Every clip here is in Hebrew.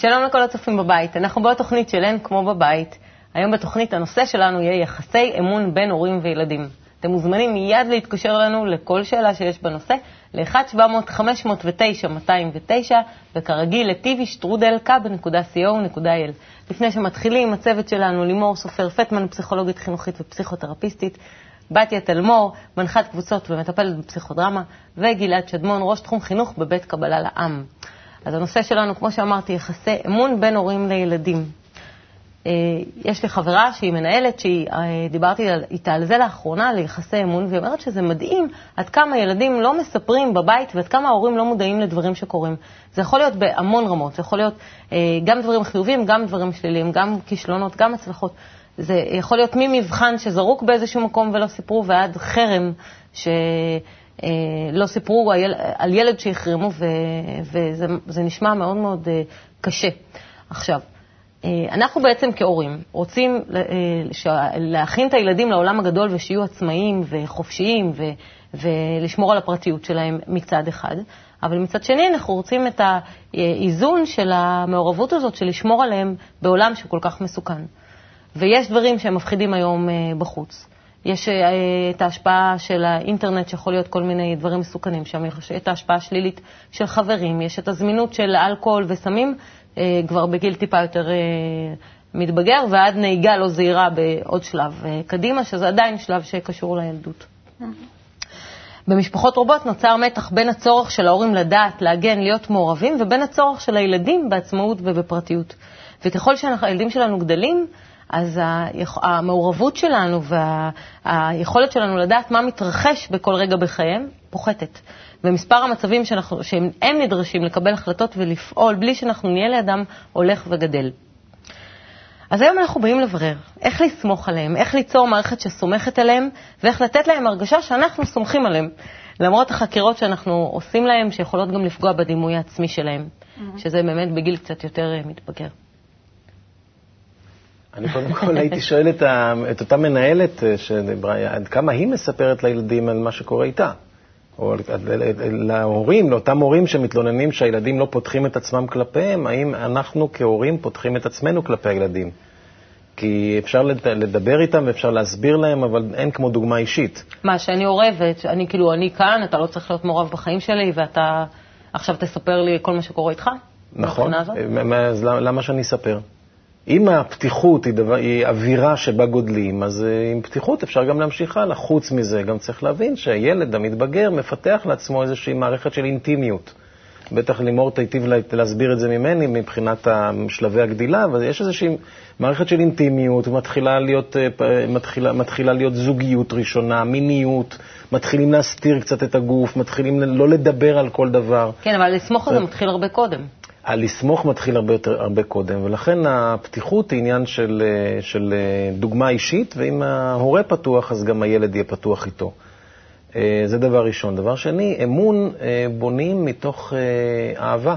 שלום לכל הצופים בבית, אנחנו בעוד תוכנית של אין כמו בבית. היום בתוכנית הנושא שלנו יהיה יחסי אמון בין הורים וילדים. אתם מוזמנים מיד להתקשר לנו לכל שאלה שיש בנושא, ל-1-700-509-209, וכרגיל לטיבי שטרודל. לפני שמתחילים, הצוות שלנו, לימור סופר פטמן, פסיכולוגית חינוכית ופסיכותרפיסטית, בתיה תלמור, מנחת קבוצות ומטפלת בפסיכודרמה, וגלעד שדמון, ראש תחום חינוך בבית קבלה לעם. אז הנושא שלנו, כמו שאמרתי, יחסי אמון בין הורים לילדים. אה, יש לי חברה שהיא מנהלת, שדיברתי איתה על זה לאחרונה, ליחסי אמון, והיא אומרת שזה מדהים עד כמה ילדים לא מספרים בבית ועד כמה ההורים לא מודעים לדברים שקורים. זה יכול להיות בהמון רמות, זה יכול להיות אה, גם דברים חיוביים, גם דברים שליליים, גם כישלונות, גם הצלחות. זה יכול להיות ממבחן שזרוק באיזשהו מקום ולא סיפרו, ועד חרם שלא אה, סיפרו על ילד שהחרימו, וזה נשמע מאוד מאוד קשה. עכשיו, אה, אנחנו בעצם כהורים רוצים אה, להכין את הילדים לעולם הגדול ושיהיו עצמאיים וחופשיים ולשמור על הפרטיות שלהם מצד אחד, אבל מצד שני אנחנו רוצים את האיזון של המעורבות הזאת של לשמור עליהם בעולם שכל כך מסוכן. ויש דברים שהם מפחידים היום אה, בחוץ. יש את ההשפעה של האינטרנט, שיכול להיות כל מיני דברים מסוכנים שם, יש את ההשפעה השלילית של חברים, יש את הזמינות של אלכוהול וסמים, אה, כבר בגיל טיפה יותר אה, מתבגר, ועד נהיגה לא זהירה בעוד שלב אה, קדימה, שזה עדיין שלב שקשור לילדות. במשפחות רבות נוצר מתח בין הצורך של ההורים לדעת, להגן, להיות מעורבים, ובין הצורך של הילדים בעצמאות ובפרטיות. וככל שהילדים שלנו גדלים, אז המעורבות שלנו והיכולת שלנו לדעת מה מתרחש בכל רגע בחייהם פוחתת. ומספר המצבים שאנחנו, שהם נדרשים לקבל החלטות ולפעול בלי שאנחנו נהיה לידם הולך וגדל. אז היום אנחנו באים לברר איך לסמוך עליהם, איך ליצור מערכת שסומכת עליהם ואיך לתת להם הרגשה שאנחנו סומכים עליהם, למרות החקירות שאנחנו עושים להם, שיכולות גם לפגוע בדימוי העצמי שלהם, mm-hmm. שזה באמת בגיל קצת יותר אה, מתבגר. אני קודם כל הייתי שואל את, ה, את אותה מנהלת אה, שדיברה, עד כמה היא מספרת לילדים על מה שקורה איתה. או להורים, לאותם הורים שמתלוננים שהילדים לא פותחים את עצמם כלפיהם, האם אנחנו כהורים פותחים את עצמנו כלפי הילדים? כי אפשר לדבר איתם ואפשר להסביר להם, אבל אין כמו דוגמה אישית. מה, שאני עורבת, אני כאילו, אני כאן, אתה לא צריך להיות מעורב בחיים שלי, ואתה עכשיו תספר לי כל מה שקורה איתך? נכון, אז למה שאני אספר? אם הפתיחות היא, דבר, היא אווירה שבה גודלים, אז אה, עם פתיחות אפשר גם להמשיך הלאה. חוץ מזה, גם צריך להבין שהילד המתבגר מפתח לעצמו איזושהי מערכת של אינטימיות. בטח לימור תיטיב להסביר את זה ממני מבחינת שלבי הגדילה, אבל יש איזושהי מערכת של אינטימיות, מתחילה להיות, אה, מתחילה, מתחילה להיות זוגיות ראשונה, מיניות, מתחילים להסתיר קצת את הגוף, מתחילים לא לדבר על כל דבר. כן, אבל לסמוך על זה מתחיל הרבה קודם. הלסמוך מתחיל הרבה, יותר, הרבה קודם, ולכן הפתיחות היא עניין של, אה, של אה, דוגמה אישית, ואם ההורה פתוח, אז גם הילד יהיה פתוח איתו. אה, זה דבר ראשון. דבר שני, אמון בונים מתוך אהבה,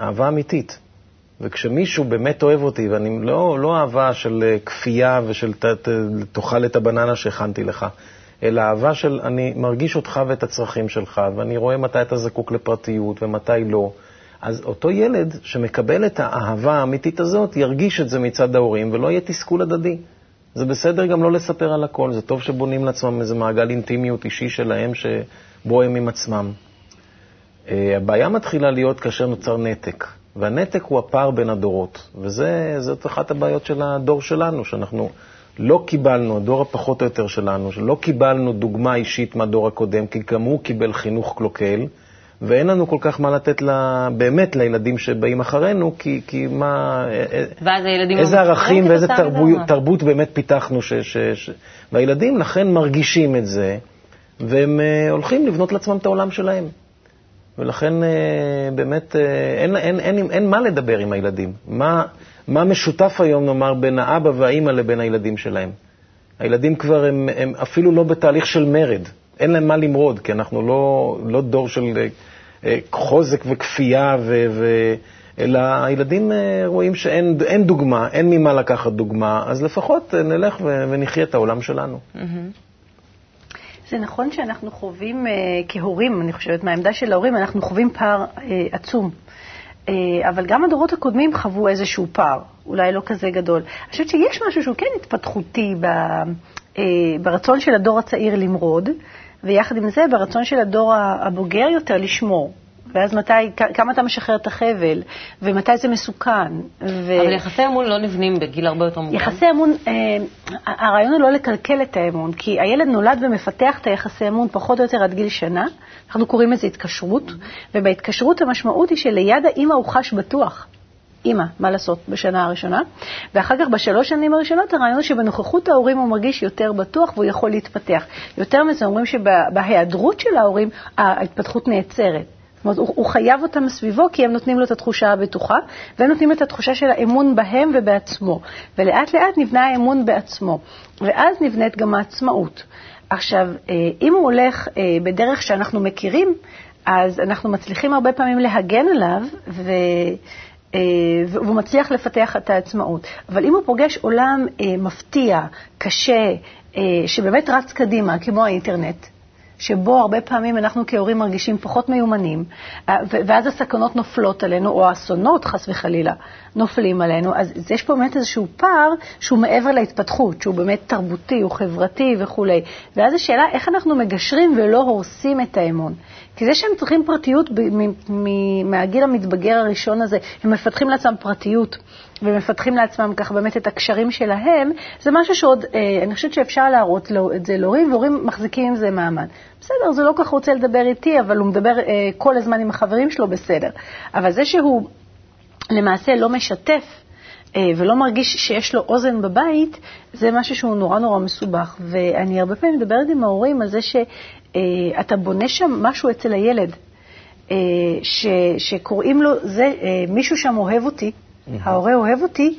אהבה אמיתית. וכשמישהו באמת אוהב אותי, ואני לא, לא אהבה של כפייה ושל ת, ת, תאכל את הבננה שהכנתי לך, אלא אהבה של אני מרגיש אותך ואת הצרכים שלך, ואני רואה מתי אתה זקוק לפרטיות ומתי לא. אז אותו ילד שמקבל את האהבה האמיתית הזאת, ירגיש את זה מצד ההורים ולא יהיה תסכול הדדי. זה בסדר גם לא לספר על הכל, זה טוב שבונים לעצמם איזה מעגל אינטימיות אישי שלהם שבו הם עם עצמם. אה, הבעיה מתחילה להיות כאשר נוצר נתק, והנתק הוא הפער בין הדורות, וזאת אחת הבעיות של הדור שלנו, שאנחנו לא קיבלנו, הדור הפחות או יותר שלנו, שלא קיבלנו דוגמה אישית מהדור הקודם, כי גם הוא קיבל חינוך קלוקל, ואין לנו כל כך מה לתת לה, באמת לילדים שבאים אחרינו, כי, כי מה, איזה ערכים ואיזה תרבות, תרבות באמת פיתחנו, ש, ש, ש, והילדים לכן מרגישים את זה, והם uh, הולכים לבנות לעצמם את העולם שלהם. ולכן באמת אין, אין, אין, אין, אין מה לדבר עם הילדים. מה, מה משותף היום, נאמר, בין האבא והאימא לבין הילדים שלהם? הילדים כבר הם, הם אפילו לא בתהליך של מרד. אין להם מה למרוד, כי אנחנו לא, לא דור של אה, חוזק וכפייה, ו, ו, אלא הילדים אה, רואים שאין דוגמה, אין ממה לקחת דוגמה, אז לפחות אה, נלך ונחיה את העולם שלנו. זה נכון שאנחנו חווים כהורים, אני חושבת, מהעמדה של ההורים, אנחנו חווים פער עצום. אה, אבל גם הדורות הקודמים חוו איזשהו פער, אולי לא כזה גדול. אני חושבת שיש משהו שהוא כן התפתחותי אה, ברצון של הדור הצעיר למרוד, ויחד עם זה ברצון של הדור הבוגר יותר לשמור. ואז מתי, כמה אתה משחרר את החבל, ומתי זה מסוכן. ו... אבל יחסי אמון לא נבנים בגיל הרבה יותר מוקדם. יחסי אמון, אה, הרעיון הוא לא לקלקל את האמון, כי הילד נולד ומפתח את היחסי אמון פחות או יותר עד גיל שנה, אנחנו קוראים לזה התקשרות, ובהתקשרות המשמעות היא שליד האימא הוא חש בטוח. אימא, מה לעשות, בשנה הראשונה. ואחר כך, בשלוש שנים הראשונות, הרעיון הוא שבנוכחות ההורים הוא מרגיש יותר בטוח והוא יכול להתפתח. יותר מזה, אומרים שבהיעדרות של ההורים, ההתפתחות נעצרת. זאת אומרת, הוא, הוא חייב אותם סביבו כי הם נותנים לו את התחושה הבטוחה, והם נותנים את התחושה של האמון בהם ובעצמו. ולאט לאט נבנה האמון בעצמו, ואז נבנית גם העצמאות. עכשיו, אה, אם הוא הולך אה, בדרך שאנחנו מכירים, אז אנחנו מצליחים הרבה פעמים להגן עליו, ו... אה, והוא מצליח לפתח את העצמאות. אבל אם הוא פוגש עולם מפתיע, קשה, שבאמת רץ קדימה, כמו האינטרנט, שבו הרבה פעמים אנחנו כהורים מרגישים פחות מיומנים, אה, ואז הסכנות נופלות עלינו, או האסונות, חס וחלילה, נופלים עלינו, אז יש פה באמת איזשהו פער שהוא מעבר להתפתחות, שהוא באמת תרבותי, הוא חברתי וכולי. ואז השאלה, איך אנחנו מגשרים ולא הורסים את האמון? כי זה שהם צריכים פרטיות מהגיל המתבגר הראשון הזה, הם מפתחים לעצמם פרטיות. ומפתחים לעצמם ככה באמת את הקשרים שלהם, זה משהו שעוד, אה, אני חושבת שאפשר להראות לו, את זה להורים, והורים מחזיקים עם זה מעמד. בסדר, זה לא כל כך רוצה לדבר איתי, אבל הוא מדבר אה, כל הזמן עם החברים שלו, בסדר. אבל זה שהוא למעשה לא משתף, אה, ולא מרגיש שיש לו אוזן בבית, זה משהו שהוא נורא נורא מסובך. ואני הרבה פעמים מדברת עם ההורים על זה אה, בונה שם משהו אצל הילד, אה, ש, שקוראים לו, זה, מישהו שם אוהב אותי, ההורה אוהב אותי,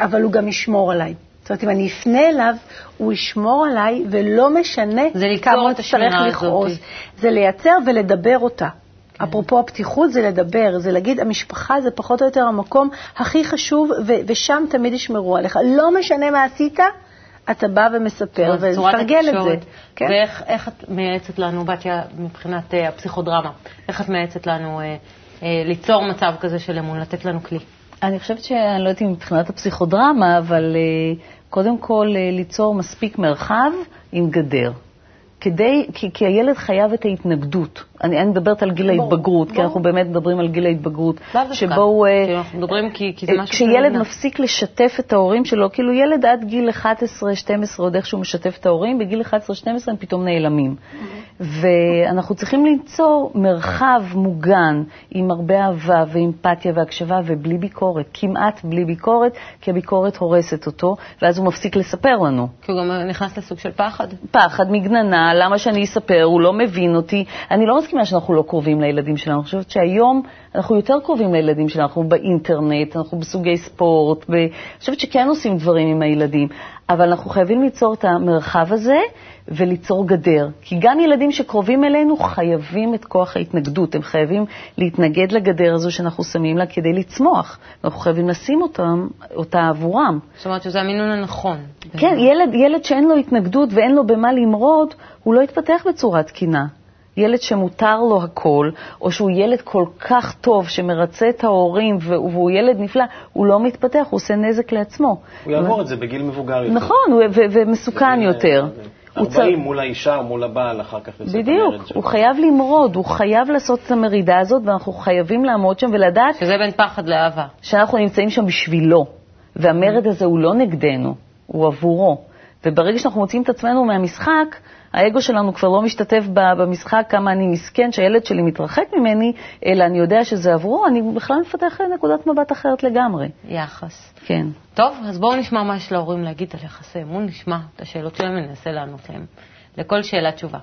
אבל הוא גם ישמור עליי. זאת אומרת, אם אני אפנה אליו, הוא ישמור עליי, ולא משנה כמה צריך לכעוס. זה לייצר ולדבר אותה. כן. אפרופו הפתיחות זה לדבר, זה להגיד, המשפחה זה פחות או יותר המקום הכי חשוב, ו- ושם תמיד ישמרו עליך. לא משנה מה עשית, אתה בא ומספר, ותרגל את זה. כן? ואיך את מייעצת לנו, בתיה, מבחינת uh, הפסיכודרמה, איך את מייעצת לנו uh, uh, ליצור מצב כזה של אמון, לתת לנו כלי? אני חושבת שאני לא יודעת אם מבחינת הפסיכודרמה, אבל uh, קודם כל uh, ליצור מספיק מרחב עם גדר. כדי, כי, כי הילד חייב את ההתנגדות. אני, אני מדברת על גיל ההתבגרות, כי אנחנו באמת מדברים על גיל ההתבגרות. שבו הוא... כאילו אנחנו מדברים כי, כי זה משהו... כשילד מפסיק לשתף את ההורים שלו, כאילו ילד עד גיל 11-12 עוד איכשהו משתף את ההורים, בגיל 11-12 הם פתאום נעלמים. ואנחנו צריכים ליצור מרחב מוגן עם הרבה אהבה ואמפתיה והקשבה ובלי ביקורת, כמעט בלי ביקורת, כי הביקורת הורסת אותו, ואז הוא מפסיק לספר לנו. כי הוא גם נכנס לסוג של פחד. פחד, מגננה, למה שאני אספר, הוא לא מבין אותי. אני לא מסכימה שאנחנו לא קרובים לילדים שלנו, אני חושבת שהיום אנחנו יותר קרובים לילדים שלנו, אנחנו באינטרנט, אנחנו בסוגי ספורט, ב... אני חושבת שכן עושים דברים עם הילדים, אבל אנחנו חייבים ליצור את המרחב הזה וליצור גדר. כי גם ילדים שקרובים אלינו חייבים את כוח ההתנגדות, הם חייבים להתנגד לגדר הזו שאנחנו שמים לה כדי לצמוח. אנחנו חייבים לשים אותם, אותה עבורם. זאת אומרת שזה המינון הנכון. כן, ילד, ילד שאין לו התנגדות ואין לו במה למרוד, הוא לא יתפתח בצורה תקינה. ילד שמותר לו הכל, או שהוא ילד כל כך טוב שמרצה את ההורים והוא ילד נפלא, הוא לא מתפתח, הוא עושה נזק לעצמו. הוא יעבור את זה בגיל מבוגר יותר. נכון, ומסוכן יותר. 40 מול האישה או מול הבעל, אחר כך יוצא את המרד בדיוק, הוא חייב למרוד, הוא חייב לעשות את המרידה הזאת, ואנחנו חייבים לעמוד שם ולדעת... שזה בין פחד לאהבה. שאנחנו נמצאים שם בשבילו, והמרד הזה הוא לא נגדנו, הוא עבורו. וברגע שאנחנו מוצאים את עצמנו מהמשחק, האגו שלנו כבר לא משתתף במשחק כמה אני מסכן שהילד שלי מתרחק ממני, אלא אני יודע שזה עבורו, אני בכלל מפתח נקודת מבט אחרת לגמרי. יחס. כן. טוב, אז בואו נשמע מה יש להורים להגיד על יחסי אמון, נשמע את השאלות שלהם וננסה לענות להם. לכל שאלה תשובה.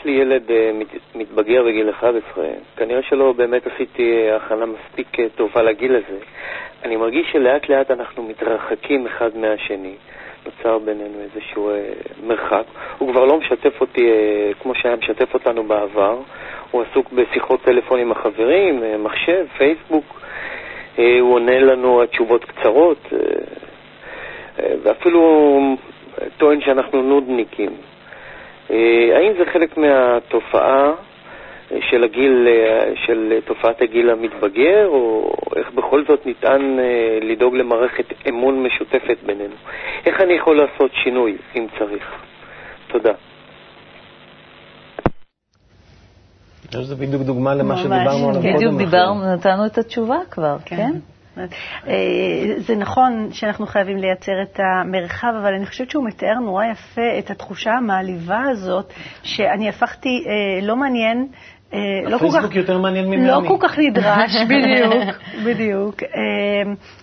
יש לי ילד אה, מתבגר בגיל 11, כנראה שלא באמת עשיתי אה, הכנה מספיק אה, טובה לגיל הזה. אני מרגיש שלאט לאט אנחנו מתרחקים אחד מהשני. נוצר בינינו איזשהו אה, מרחק. הוא כבר לא משתף אותי אה, כמו שהיה משתף אותנו בעבר. הוא עסוק בשיחות טלפון עם החברים, אה, מחשב, פייסבוק. אה, הוא עונה לנו התשובות קצרות, אה, אה, ואפילו טוען שאנחנו נודניקים. אה, האם זה חלק מהתופעה אה, של הגיל, אה, של תופעת הגיל המתבגר, או איך בכל זאת ניתן לדאוג למערכת אמון משותפת בינינו? איך אני יכול לעשות שינוי, אם צריך? תודה. אני חושב בדיוק דוגמה למה שדיברנו עליו כן. קודם. בדיוק. דיברנו, נתנו את התשובה כבר, כן? אה, זה נכון שאנחנו חייבים לייצר את המרחב, אבל אני חושבת שהוא מתאר נורא יפה את התחושה המעליבה הזאת, שאני הפכתי אה, לא מעניין. אה, לא כל כך- הפייסבוק יותר מעניין ממני. לא כל כך נדרש, בדיוק, בדיוק.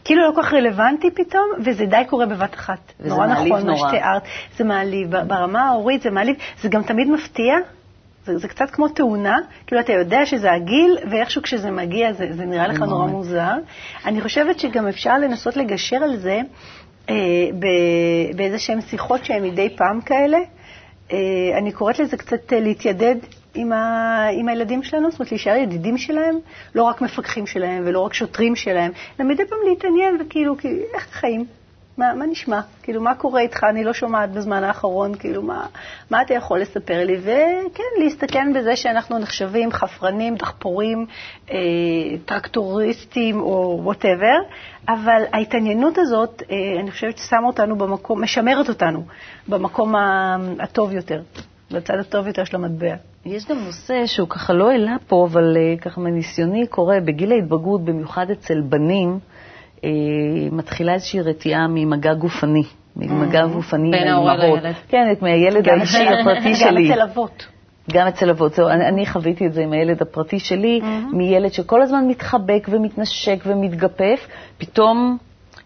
כאילו לא כל כך רלוונטי פתאום, וזה די קורה בבת אחת. נורא נכון מה נורא. שתיארת. זה מעליב. ברמה ההורית זה מעליב. זה גם תמיד מפתיע. זה, זה קצת כמו תאונה, כאילו אתה יודע שזה הגיל, ואיכשהו כשזה מגיע זה, זה נראה לך נורא מוזר. אני חושבת שגם אפשר לנסות לגשר על זה אה, באיזה שהן שיחות שהן מדי פעם כאלה. אה, אני קוראת לזה קצת אה, להתיידד עם, ה, עם הילדים שלנו, זאת אומרת להישאר ידידים שלהם, לא רק מפקחים שלהם ולא רק שוטרים שלהם, אלא מדי פעם להתעניין וכאילו, כאילו, איך החיים? מה, מה נשמע? כאילו, מה קורה איתך? אני לא שומעת בזמן האחרון, כאילו, מה, מה אתה יכול לספר לי? וכן, להסתכן בזה שאנחנו נחשבים חפרנים, דחפורים, אה, טרקטוריסטים או whatever, אבל ההתעניינות הזאת, אה, אני חושבת ששמה אותנו במקום, משמרת אותנו במקום הטוב יותר, בצד הטוב יותר של המטבע. יש גם נושא שהוא ככה לא העלה פה, אבל אה, ככה מניסיוני קורה, בגיל ההתבגרות, במיוחד אצל בנים, מתחילה איזושהי רתיעה ממגע גופני. ממגע גופני בין ההורה. לילד. כן, את מהילד האישי הפרטי שלי. גם אצל אבות. גם אצל אבות. זהו, אני, אני חוויתי את זה עם הילד הפרטי שלי, מילד שכל הזמן מתחבק ומתנשק ומתגפף, פתאום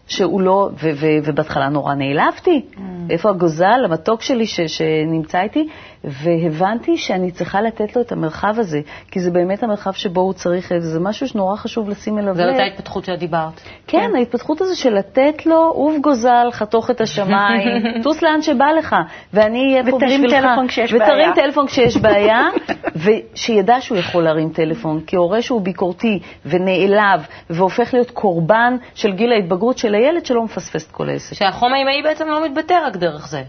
שהוא לא, ו, ו, ובהתחלה נורא נעלבתי, איפה הגוזל, המתוק שלי ש, שנמצא איתי, והבנתי שאני צריכה לתת לו את המרחב הזה, כי זה באמת המרחב שבו הוא צריך, זה משהו שנורא חשוב לשים אליו זו לב. אותה התפתחות שאת דיברת. כן, ההתפתחות הזו של לתת לו, עוף גוזל, חתוך את השמיים, טוס לאן שבא לך, ואני אהיה פה ותרים בשבילך. טלפון כשיש ותרים בעיה. טלפון כשיש בעיה, ושידע שהוא יכול להרים טלפון, כי הורה שהוא ביקורתי ונעלב והופך להיות קורבן של גיל ההתבגרות של הילד שלא מפספס את כל העסק. שהחום האימהי בעצם לא מתבטא רק דרך זה.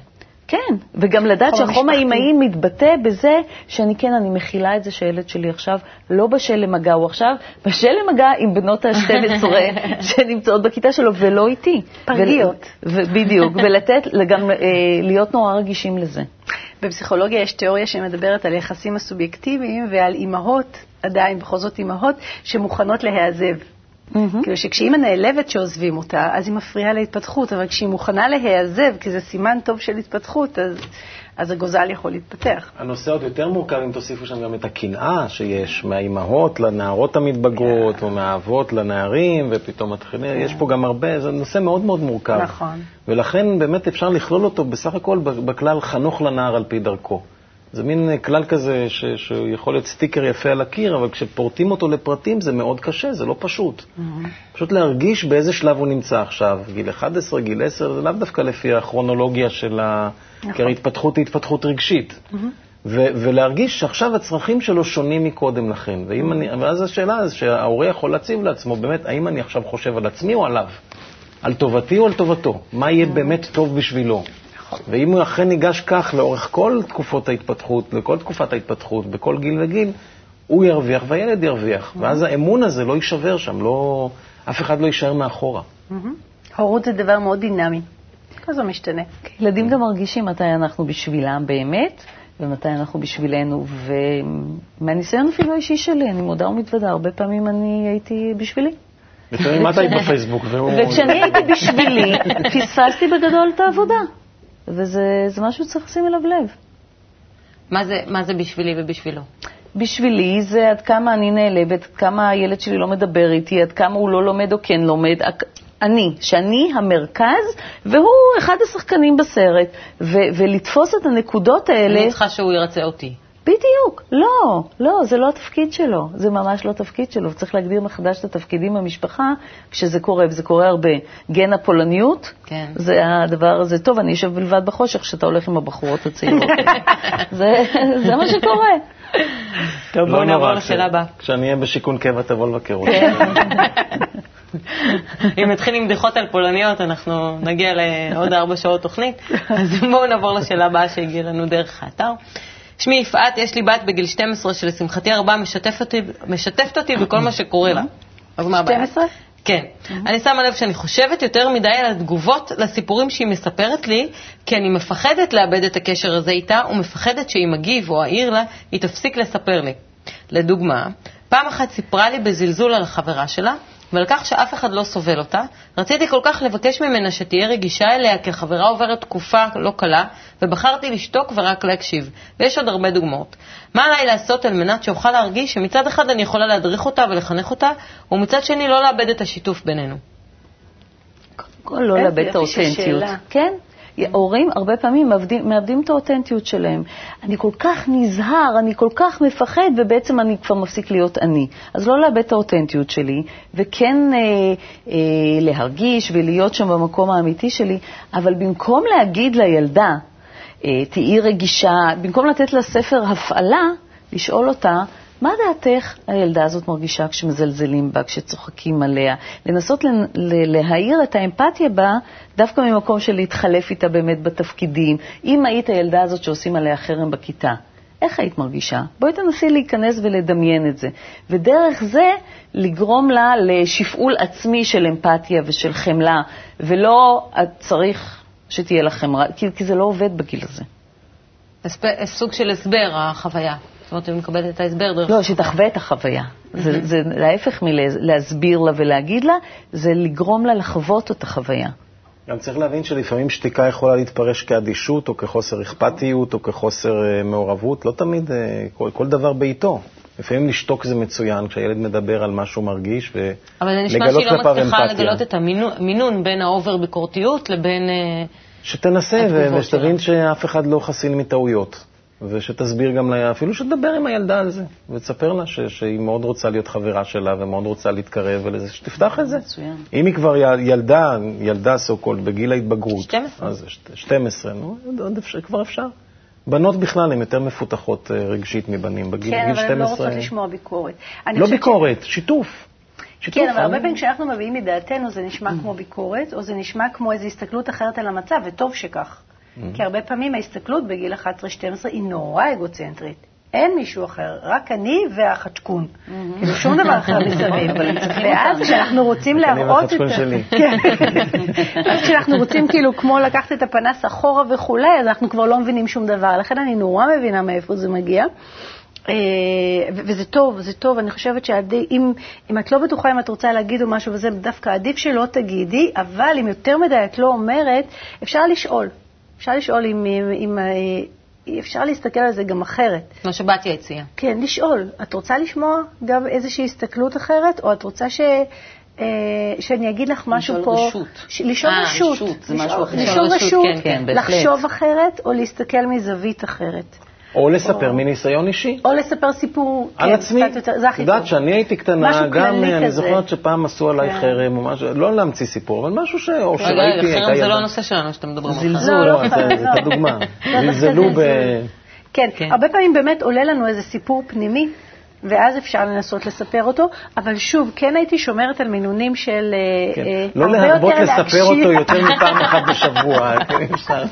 כן, וגם לדעת חום שהחום. האימהי מתבטא בזה שאני כן, אני מכילה את זה שהילד שלי עכשיו לא בשל למגע, הוא עכשיו בשל למגע עם בנות ה-12 שנמצאות בכיתה שלו ולא איתי. פרגיות. ו- בדיוק, ולתת, גם אה, להיות נורא רגישים לזה. בפסיכולוגיה יש תיאוריה שמדברת על יחסים הסובייקטיביים ועל אימהות, עדיין בכל זאת אימהות, שמוכנות להיעזב. כאילו שכשאימא נעלבת שעוזבים אותה, אז היא מפריעה להתפתחות, אבל כשהיא מוכנה להיעזב, כי זה סימן טוב של התפתחות, אז, אז הגוזל יכול להתפתח. הנושא עוד יותר מורכב אם תוסיפו שם גם את הקנאה שיש מהאימהות לנערות המתבגרות, כן. או מהאבות לנערים, ופתאום מתחילים, יש פה גם הרבה, זה נושא מאוד מאוד מורכב. נכון. ולכן באמת אפשר לכלול אותו בסך הכל בכלל חנוך לנער על פי דרכו. זה מין כלל כזה ש, שיכול להיות סטיקר יפה על הקיר, אבל כשפורטים אותו לפרטים זה מאוד קשה, זה לא פשוט. Mm-hmm. פשוט להרגיש באיזה שלב הוא נמצא עכשיו, גיל 11, גיל 10, זה לאו דווקא לפי הכרונולוגיה של ה... נכון. כי הרי התפתחות היא התפתחות רגשית. Mm-hmm. ו- ולהרגיש שעכשיו הצרכים שלו שונים מקודם לכן. ואם אני, ואז השאלה שההורה יכול להציב לעצמו, באמת, האם אני עכשיו חושב על עצמי או עליו? על טובתי או על טובתו? מה יהיה באמת טוב בשבילו? ואם הוא אכן ניגש כך לאורך כל תקופות ההתפתחות, לכל תקופת ההתפתחות, בכל גיל וגיל, הוא ירוויח והילד ירוויח. ואז האמון הזה לא יישבר שם, לא, אף אחד לא יישאר מאחורה. הורות זה דבר מאוד דינמי. כל הזמן משתנה. ילדים גם מרגישים מתי אנחנו בשבילם באמת, ומתי אנחנו בשבילנו. ומהניסיון אפילו האישי שלי, אני מודה ומתוודה, הרבה פעמים אני הייתי בשבילי. לפעמים את היית בפייסבוק, והוא... וכשאני הייתי בשבילי, פספסתי בגדול את העבודה. וזה זה משהו שצריך לשים אליו לב. מה זה, מה זה בשבילי ובשבילו? בשבילי זה עד כמה אני נעלבת, עד כמה הילד שלי לא מדבר איתי, עד כמה הוא לא לומד או כן לומד. אני, שאני המרכז, והוא אחד השחקנים בסרט. ו- ולתפוס את הנקודות האלה... אני צריכה שהוא ירצה אותי. בדיוק, לא, לא, זה לא התפקיד שלו, זה ממש לא התפקיד שלו, צריך להגדיר מחדש את התפקידים במשפחה כשזה קורה, וזה קורה הרבה. גן הפולניות, כן. זה הדבר הזה, טוב, אני אשב בלבד בחושך כשאתה הולך עם הבחורות הצעירות. זה, זה מה שקורה. טוב, לא בואו נעבור נורא, לשאלה הבאה. כשאני אהיה בשיכון קבע תבוא לבקר אותי. כן. אם נתחיל עם בדיחות על פולניות, אנחנו נגיע לעוד ארבע שעות תוכנית. אז בואו נעבור לשאלה הבאה שהגיעה לנו דרך האתר. שמי יפעת, יש לי בת בגיל 12 שלשמחתי הרבה משתפת אותי, משתפת אותי בכל מה שקורה לה. אז מה הבעיה? 12? כן. אני שמה לב שאני חושבת יותר מדי על התגובות לסיפורים שהיא מספרת לי, כי אני מפחדת לאבד את הקשר הזה איתה, ומפחדת שאם אגיב או אעיר לה, היא תפסיק לספר לי. לדוגמה, פעם אחת סיפרה לי בזלזול על החברה שלה, ועל כך שאף אחד לא סובל אותה, רציתי כל כך לבקש ממנה שתהיה רגישה אליה, כי החברה עוברת תקופה לא קלה, ובחרתי לשתוק ורק להקשיב. ויש עוד הרבה דוגמאות. מה עליי לעשות על מנת שאוכל להרגיש שמצד אחד אני יכולה להדריך אותה ולחנך אותה, ומצד שני לא לאבד את השיתוף בינינו? כל לא לאבד את האותנטיות. כן. הורים הרבה פעמים מאבדים, מאבדים את האותנטיות שלהם. אני כל כך נזהר, אני כל כך מפחד, ובעצם אני כבר מפסיק להיות אני. אז לא לאבד את האותנטיות שלי, וכן אה, אה, להרגיש ולהיות שם במקום האמיתי שלי, אבל במקום להגיד לילדה, אה, תהיי רגישה, במקום לתת לה ספר הפעלה, לשאול אותה, מה דעתך הילדה הזאת מרגישה כשמזלזלים בה, כשצוחקים עליה? לנסות ל- ל- להאיר את האמפתיה בה דווקא ממקום של להתחלף איתה באמת בתפקידים. אם היית הילדה הזאת שעושים עליה חרם בכיתה, איך היית מרגישה? בואי תנסי להיכנס ולדמיין את זה. ודרך זה לגרום לה לשפעול עצמי של אמפתיה ושל חמלה, ולא את צריך שתהיה לך חמלה, כי, כי זה לא עובד בגיל הזה. סוג של הסבר, החוויה. זאת אומרת, אני מקבלת את ההסבר דרך... לא, שתחווה את החוויה. זה, זה להפך מלהסביר לה ולהגיד לה, זה לגרום לה לחוות את החוויה. גם צריך להבין שלפעמים שתיקה יכולה להתפרש כאדישות, או כחוסר אכפתיות, או כחוסר אה, מעורבות. לא תמיד, אה, כל, כל דבר בעיתו. לפעמים לשתוק זה מצוין, כשהילד מדבר על מה שהוא מרגיש, ולגלות אבל זה נשמע שהיא לא כלפיו מצליחה אמפתיה. לגלות את המינון בין האובר ביקורתיות לבין... אה, שתנסה, ו- ושתבין. שאף אחד לא חסין מטעויות. ושתסביר גם לה, אפילו שתדבר עם הילדה על זה, ותספר לה ש- שהיא מאוד רוצה להיות חברה שלה ומאוד רוצה להתקרב ולזה, שתפתח את זה. מצוין. אם היא כבר ילדה, ילדה סו קולד, בגיל ההתבגרות. 12. אז שת- 12, נו, עוד- אפשר, כבר אפשר. בנות בכלל הן יותר מפותחות אה, רגשית מבנים. בגיל כן, גיל אבל הן לא 12. רוצות לשמוע ביקורת. לא חושבת ש- ביקורת, שיתוף. שיתוף. כן, אבל הרבה פעמים כשאנחנו מביאים מדעתנו זה נשמע כמו ביקורת, או זה נשמע כמו איזו הסתכלות אחרת על המצב, וטוב שכך. כי הרבה פעמים ההסתכלות בגיל 11-12 היא נורא אגוצנטרית. אין מישהו אחר, רק אני והחצ'קון. כאילו שום דבר אחר מסביב. ואז כשאנחנו רוצים אני להראות את והחצ'קון ה... שלי. כן. אז כשאנחנו רוצים כאילו כמו לקחת את הפנס אחורה וכולי, אז אנחנו כבר לא מבינים שום דבר. לכן אני נורא מבינה מאיפה זה מגיע. אה, וזה טוב, זה טוב, אני חושבת שאם אם את לא בטוחה אם את רוצה להגיד או משהו וזה, דווקא עדיף שלא תגידי, אבל אם יותר מדי את לא אומרת, אפשר לשאול. אפשר לשאול אם, אם, אם אה, אפשר להסתכל על זה גם אחרת. מה שבתיה הציעה. כן, לשאול. את רוצה לשמוע גם איזושהי הסתכלות אחרת, או את רוצה ש... אה, שאני אגיד לך משהו לשאול פה... רשות. ש... לשאול אה, רשות. רשות, לשאול- משהו אחר. לשאול לשאול רשות, רשות, כן, כן. לחשוב אחרת, או להסתכל מזווית אחרת. או לספר מניסיון אישי. או לספר סיפור, על כן, עצמי. קצת יותר, זה הכי את טוב. יודעת, כשאני הייתי קטנה, גם אני כזה. זוכרת שפעם עשו עליי כן. חרם או משהו, לא להמציא סיפור, אבל משהו ש... או שראיתי, רגע, חרם זה. לא הנושא שלנו שאתם מדברים עליו. זלזול. לא, לא, לא, זה לא. הדוגמה. לא, דווקא זלזלו ב... כן, כן. הרבה פעמים באמת עולה לנו איזה סיפור פנימי, ואז אפשר לנסות לספר אותו, אבל שוב, כן הייתי שומרת על מינונים של אה, כן. אה, לא להרבות לספר. אותו יותר מפעם אחת בשבוע. כן, אפשר.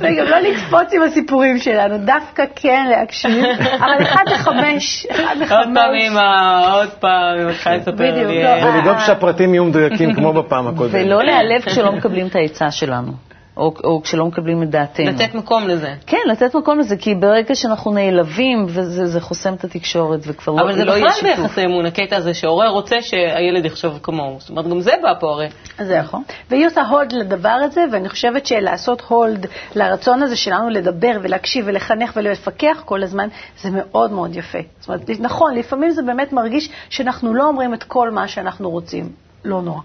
וגם לא לקפוץ עם הסיפורים שלנו, דווקא כן להקשיב, אבל אחד לחמש, אחד עוד לחמש. פעם אמא, עוד פעם, אמא צריכה לספר בדיוק, לי. לא, אה, ולדאוג שהפרטים יהיו מדויקים כמו בפעם הקודמת. ולא להיעלב כשלא מקבלים את העצה שלנו, או, או כשלא מקבלים את דעתנו. לתת מקום לזה. כן, לתת מקום לזה, כי ברגע שאנחנו נעלבים, וזה זה חוסם את התקשורת, וכבר לא, אבל זה לא יהיה בכלל שיתוף. ביחסי אמון, הקטע הזה שהורה רוצה שהילד יחשוב כמוהו. זאת אומרת, גם זה בא פה הרי. זה נכון. והיא עושה הולד לדבר הזה, ואני חושבת שלעשות הולד לרצון הזה שלנו לדבר ולהקשיב ולחנך ולפקח כל הזמן, זה מאוד מאוד יפה. זאת אומרת, נכון, לפעמים זה באמת מרגיש שאנחנו לא אומרים את כל מה שאנחנו רוצים. לא נורא.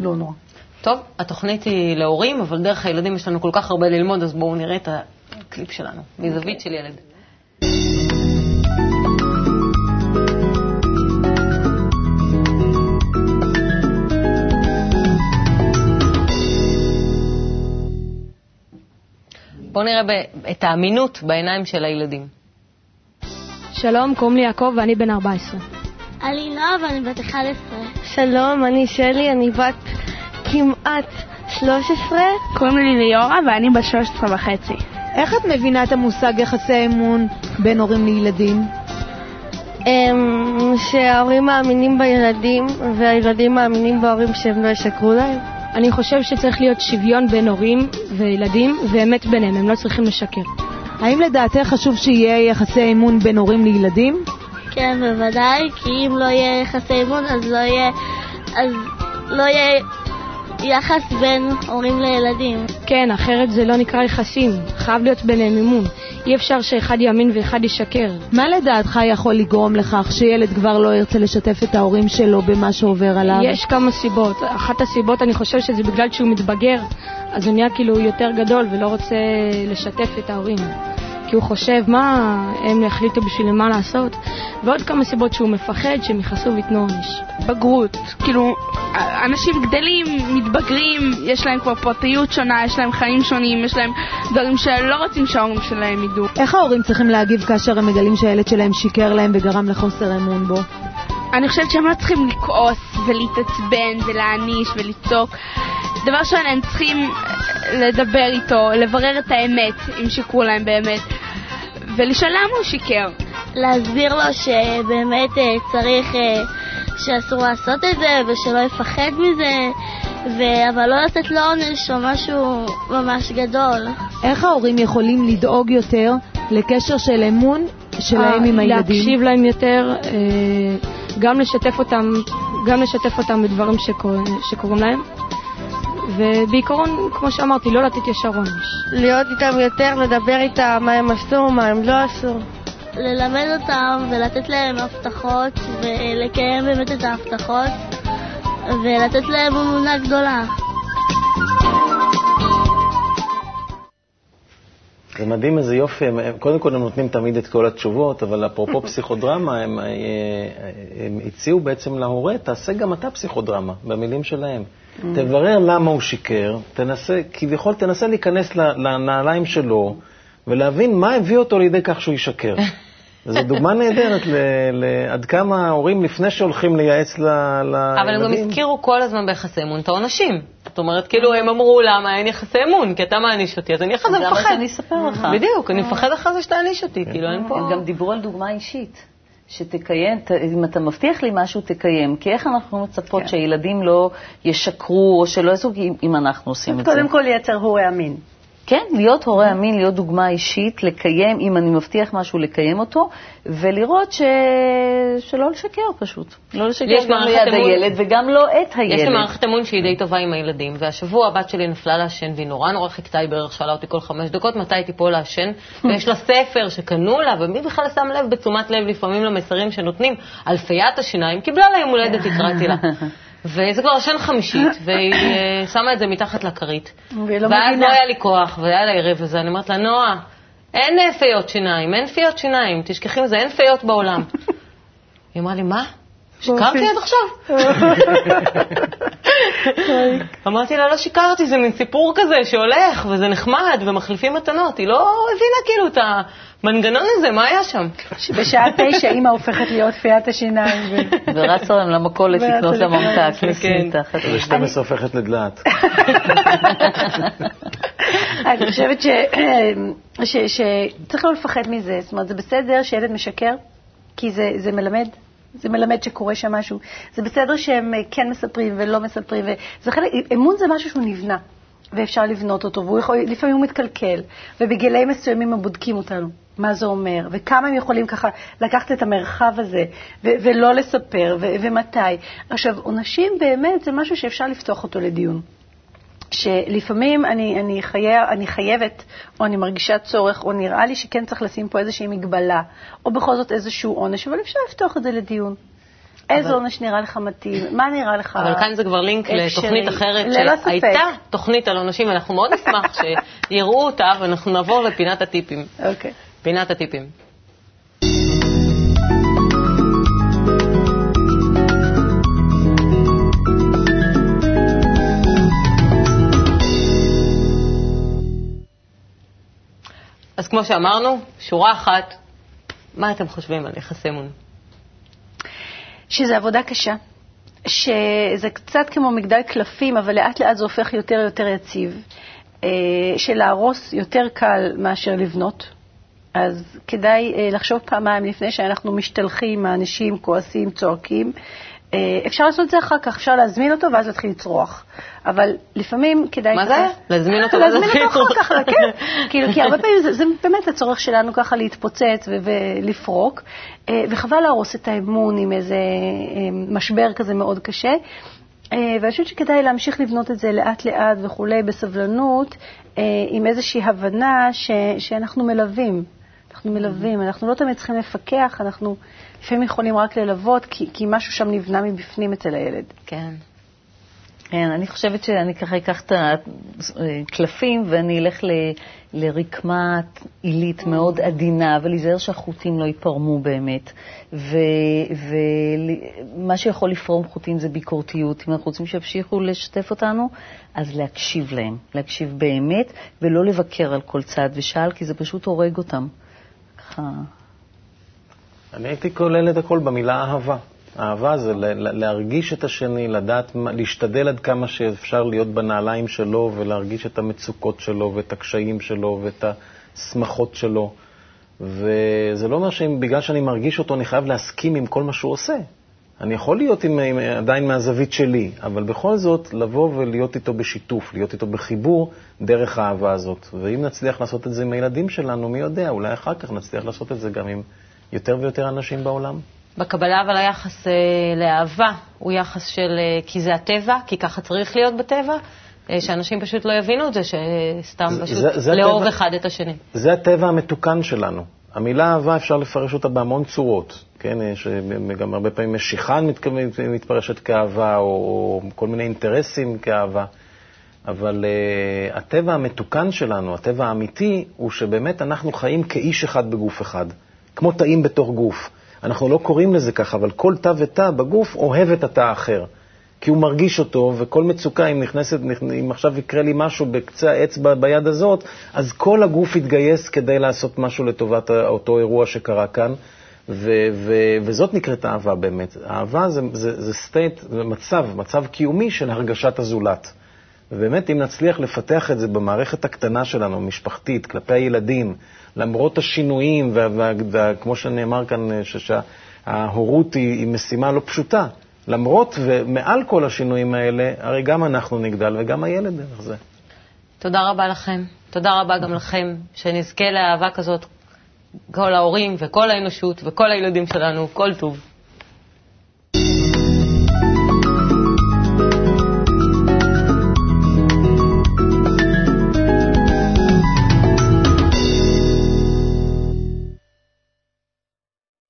לא נורא. טוב, התוכנית היא להורים, אבל דרך הילדים יש לנו כל כך הרבה ללמוד, אז בואו נראה את הקליפ שלנו, מזווית של ילד. בואו נראה ב- את האמינות בעיניים של הילדים. שלום, קוראים לי יעקב ואני בן 14. אני נועה ואני בת 11. שלום, אני שלי, אני בת כמעט 13. קוראים לי ליאורה ואני בת 13 וחצי. איך את מבינה את המושג יחסי אמון בין הורים לילדים? אמ, שההורים מאמינים בילדים והילדים מאמינים בהורים שהם לא ישקרו להם. אני חושב שצריך להיות שוויון בין הורים וילדים ואמת ביניהם, הם לא צריכים לשקר. האם לדעתך חשוב שיהיה יחסי אמון בין הורים לילדים? כן, בוודאי, כי אם לא יהיה יחסי אמון אז לא יהיה, אז לא יהיה יחס בין הורים לילדים. כן, אחרת זה לא נקרא יחסים, חייב להיות ביניהם אמון. אי אפשר שאחד יאמין ואחד ישקר. מה לדעתך יכול לגרום לכך שילד כבר לא ירצה לשתף את ההורים שלו במה שעובר עליו? יש כמה סיבות. אחת הסיבות, אני חושב שזה בגלל שהוא מתבגר, אז הוא נהיה כאילו יותר גדול ולא רוצה לשתף את ההורים. כי הוא חושב מה הם יחליטו בשביל מה לעשות, ועוד כמה סיבות שהוא מפחד שהם יכעסו וייתנו עונש. בגרות, כאילו, אנשים גדלים, מתבגרים, יש להם כבר פרטיות שונה, יש להם חיים שונים, יש להם דברים שלא רוצים שההורים שלהם ידעו. איך ההורים צריכים להגיב כאשר הם מגלים שהילד שלהם שיקר להם וגרם לחוסר אמון בו? אני חושבת שהם לא צריכים לכעוס ולהתעצבן ולהעניש ולצעוק. דבר ראשון, הם צריכים לדבר איתו, לברר את האמת, אם שיקרו להם באמת, ולשאול למה הוא שיקר. להסביר לו שבאמת אה, צריך, אה, שאסור לעשות את זה ושלא יפחד מזה, ו... אבל לא לתת לו עונש או משהו ממש גדול. איך ההורים יכולים לדאוג יותר לקשר של אמון שלהם עם הילדים? להקשיב להם יותר, גם לשתף אותם, גם לשתף אותם בדברים שקור... שקורים להם. ובעיקרון, כמו שאמרתי, לא לתת ישר עונש. להיות איתם יותר, לדבר איתם מה הם עשו, מה הם לא עשו. ללמד אותם ולתת להם הבטחות ולקיים באמת את ההבטחות ולתת להם אמונה גדולה. זה מדהים איזה יופי, הם, קודם כל הם נותנים תמיד את כל התשובות, אבל אפרופו פסיכודרמה, הם, אה, הם הציעו בעצם להורה, תעשה גם אתה פסיכודרמה, במילים שלהם. Mm. תברר למה הוא שיקר, תנסה, כביכול תנסה להיכנס לנעליים שלו ולהבין מה הביא אותו לידי כך שהוא ישקר. זו דוגמה נהדרת עד כמה ההורים, לפני שהולכים לייעץ לילדים... אבל הם גם הזכירו כל הזמן ביחסי אמון את העונשים. זאת אומרת, כאילו הם אמרו, למה אין יחסי אמון? כי אתה מעניש אותי, אז אני אחרי זה מפחד. אז למה שאני אספר לך? בדיוק, אני מפחד אחרי זה שתעניש אותי, כאילו אין פה... הם גם דיברו על דוגמה אישית. שתקיים, אם אתה מבטיח לי משהו, תקיים. כי איך אנחנו מצפות כן. שהילדים לא ישקרו או שלא יעשו אם אנחנו עושים את זה? קודם כל לייצר הורה אמין. כן, להיות הורה אמין, להיות דוגמה אישית, לקיים, אם אני מבטיח משהו, לקיים אותו, ולראות ש... שלא לשקר פשוט. לא לשקר גם ליד אמון... הילד וגם לא את הילד. יש לי מערכת אמון שהיא די טובה עם הילדים, והשבוע הבת שלי נפלה לעשן והיא נורא נורא חיכתה, היא בערך שאלה אותי כל חמש דקות מתי היא תיפול לעשן, ויש לה ספר שקנו לה, ומי בכלל שם לב בתשומת לב לפעמים למסרים שנותנים, אלפיית השיניים, קיבלה לה יום הולדת, הקראתי לה. וזה כבר שן חמישית, והיא אה, שמה את זה מתחת לכרית. והיא לא ואז. לא היה לי כוח, והיה לה ערב וזה, אני אומרת לה, נועה, אין אה, פיות שיניים, אין פיות שיניים, תשכחי מזה, אין פיות בעולם. היא אמרה לי, מה? שיקרתי עד עכשיו? אמרתי לה, לא שיקרתי, זה מין סיפור כזה שהולך, וזה נחמד, ומחליפים מתנות. היא לא הבינה כאילו את המנגנון הזה, מה היה שם? שבשעה תשע אימא הופכת להיות פיית השיניים. ורצה להם למכולת לקנות לה ממתק, לשים מתחת. ו-12 הופכת לדלעת. אני חושבת שצריך לא לפחד מזה. זאת אומרת, זה בסדר שילד משקר, כי זה מלמד. זה מלמד שקורה שם משהו. זה בסדר שהם כן מספרים ולא מספרים. וזה חלק, אמון זה משהו שהוא נבנה, ואפשר לבנות אותו, ולפעמים הוא מתקלקל, ובגילאים מסוימים הם בודקים אותנו, מה זה אומר, וכמה הם יכולים ככה לקחת את המרחב הזה, ו- ולא לספר, ו- ומתי. עכשיו, עונשים באמת זה משהו שאפשר לפתוח אותו לדיון. שלפעמים אני, אני, חייב, אני חייבת, או אני מרגישה צורך, או נראה לי שכן צריך לשים פה איזושהי מגבלה, או בכל זאת איזשהו עונש, אבל אפשר לפתוח את זה לדיון. אבל... איזה עונש נראה לך מתאים? מה נראה לך אבל כאן זה כבר לינק לתוכנית אחרת, שהייתה תוכנית על עונשים, ואנחנו מאוד נשמח שיראו אותה, ואנחנו נעבור לפינת הטיפים. אוקיי. פינת הטיפים. אז כמו שאמרנו, שורה אחת, מה אתם חושבים על יחסי אמון? שזה עבודה קשה, שזה קצת כמו מגדל קלפים, אבל לאט לאט זה הופך יותר יותר יציב, אה, שלהרוס יותר קל מאשר לבנות. אז כדאי אה, לחשוב פעמיים לפני שאנחנו משתלחים, מענישים, כועסים, צועקים. אה, אפשר לעשות את זה אחר כך, אפשר להזמין אותו ואז להתחיל לצרוח. אבל לפעמים כדאי... מה זה? להזמין אותו להזמין אותו אחר כך, כן. כאילו, כי הרבה פעמים זה, באמת הצורך שלנו ככה להתפוצץ ולפרוק, אה, וחבל להרוס את האמון עם איזה משבר כזה מאוד קשה. ואני חושבת שכדאי להמשיך לבנות את זה לאט-לאט וכולי, בסבלנות, עם איזושהי הבנה ש, שאנחנו מלווים. אנחנו מלווים, אנחנו לא תמיד צריכים לפקח, אנחנו לפעמים יכולים רק ללוות, כי, כי משהו שם נבנה מבפנים אצל הילד. כן. כן, אני חושבת שאני ככה אקח את הקלפים ואני אלך ל, לרקמה עילית מאוד עדינה, ולהיזהר שהחוטים לא ייפרמו באמת. ומה שיכול לפרום חוטים זה ביקורתיות. אם אנחנו רוצים שימשיכו לשתף אותנו, אז להקשיב להם, להקשיב באמת, ולא לבקר על כל צעד ושעל, כי זה פשוט הורג אותם. ככה... אני הייתי כולל את הכל במילה אהבה. אהבה זה להרגיש את השני, לדעת, להשתדל עד כמה שאפשר להיות בנעליים שלו ולהרגיש את המצוקות שלו ואת הקשיים שלו ואת השמחות שלו. וזה לא אומר שבגלל שאני מרגיש אותו אני חייב להסכים עם כל מה שהוא עושה. אני יכול להיות עם, עם, עדיין מהזווית שלי, אבל בכל זאת לבוא ולהיות איתו בשיתוף, להיות איתו בחיבור דרך האהבה הזאת. ואם נצליח לעשות את זה עם הילדים שלנו, מי יודע, אולי אחר כך נצליח לעשות את זה גם עם יותר ויותר אנשים בעולם. בקבלה אבל היחס אה, לאהבה הוא יחס של אה, כי זה הטבע, כי ככה צריך להיות בטבע, אה, שאנשים פשוט לא יבינו את זה, שסתם זה, פשוט זה, זה לאהוב הטבע, אחד את השני. זה הטבע המתוקן שלנו. המילה אהבה, אפשר לפרש אותה בהמון צורות, כן? שגם הרבה פעמים משיכה מתפרשת כאהבה, או, או כל מיני אינטרסים כאהבה. אבל uh, הטבע המתוקן שלנו, הטבע האמיתי, הוא שבאמת אנחנו חיים כאיש אחד בגוף אחד, כמו תאים בתוך גוף. אנחנו לא קוראים לזה ככה, אבל כל תא ותא בגוף אוהב את התא האחר. כי הוא מרגיש אותו, וכל מצוקה, אם נכנסת, אם עכשיו יקרה לי משהו בקצה האצבע ביד הזאת, אז כל הגוף יתגייס כדי לעשות משהו לטובת אותו אירוע שקרה כאן, ו- ו- וזאת נקראת אהבה באמת. אהבה זה, זה, זה state, זה מצב, מצב קיומי של הרגשת הזולת. ובאמת, אם נצליח לפתח את זה במערכת הקטנה שלנו, משפחתית, כלפי הילדים, למרות השינויים, וכמו שנאמר כאן, שההורות היא, היא משימה לא פשוטה, למרות ומעל כל השינויים האלה, הרי גם אנחנו נגדל וגם הילד דרך זה. תודה רבה לכם. תודה רבה גם לכם, שנזכה לאהבה כזאת, כל ההורים וכל האנושות וכל הילדים שלנו, כל טוב.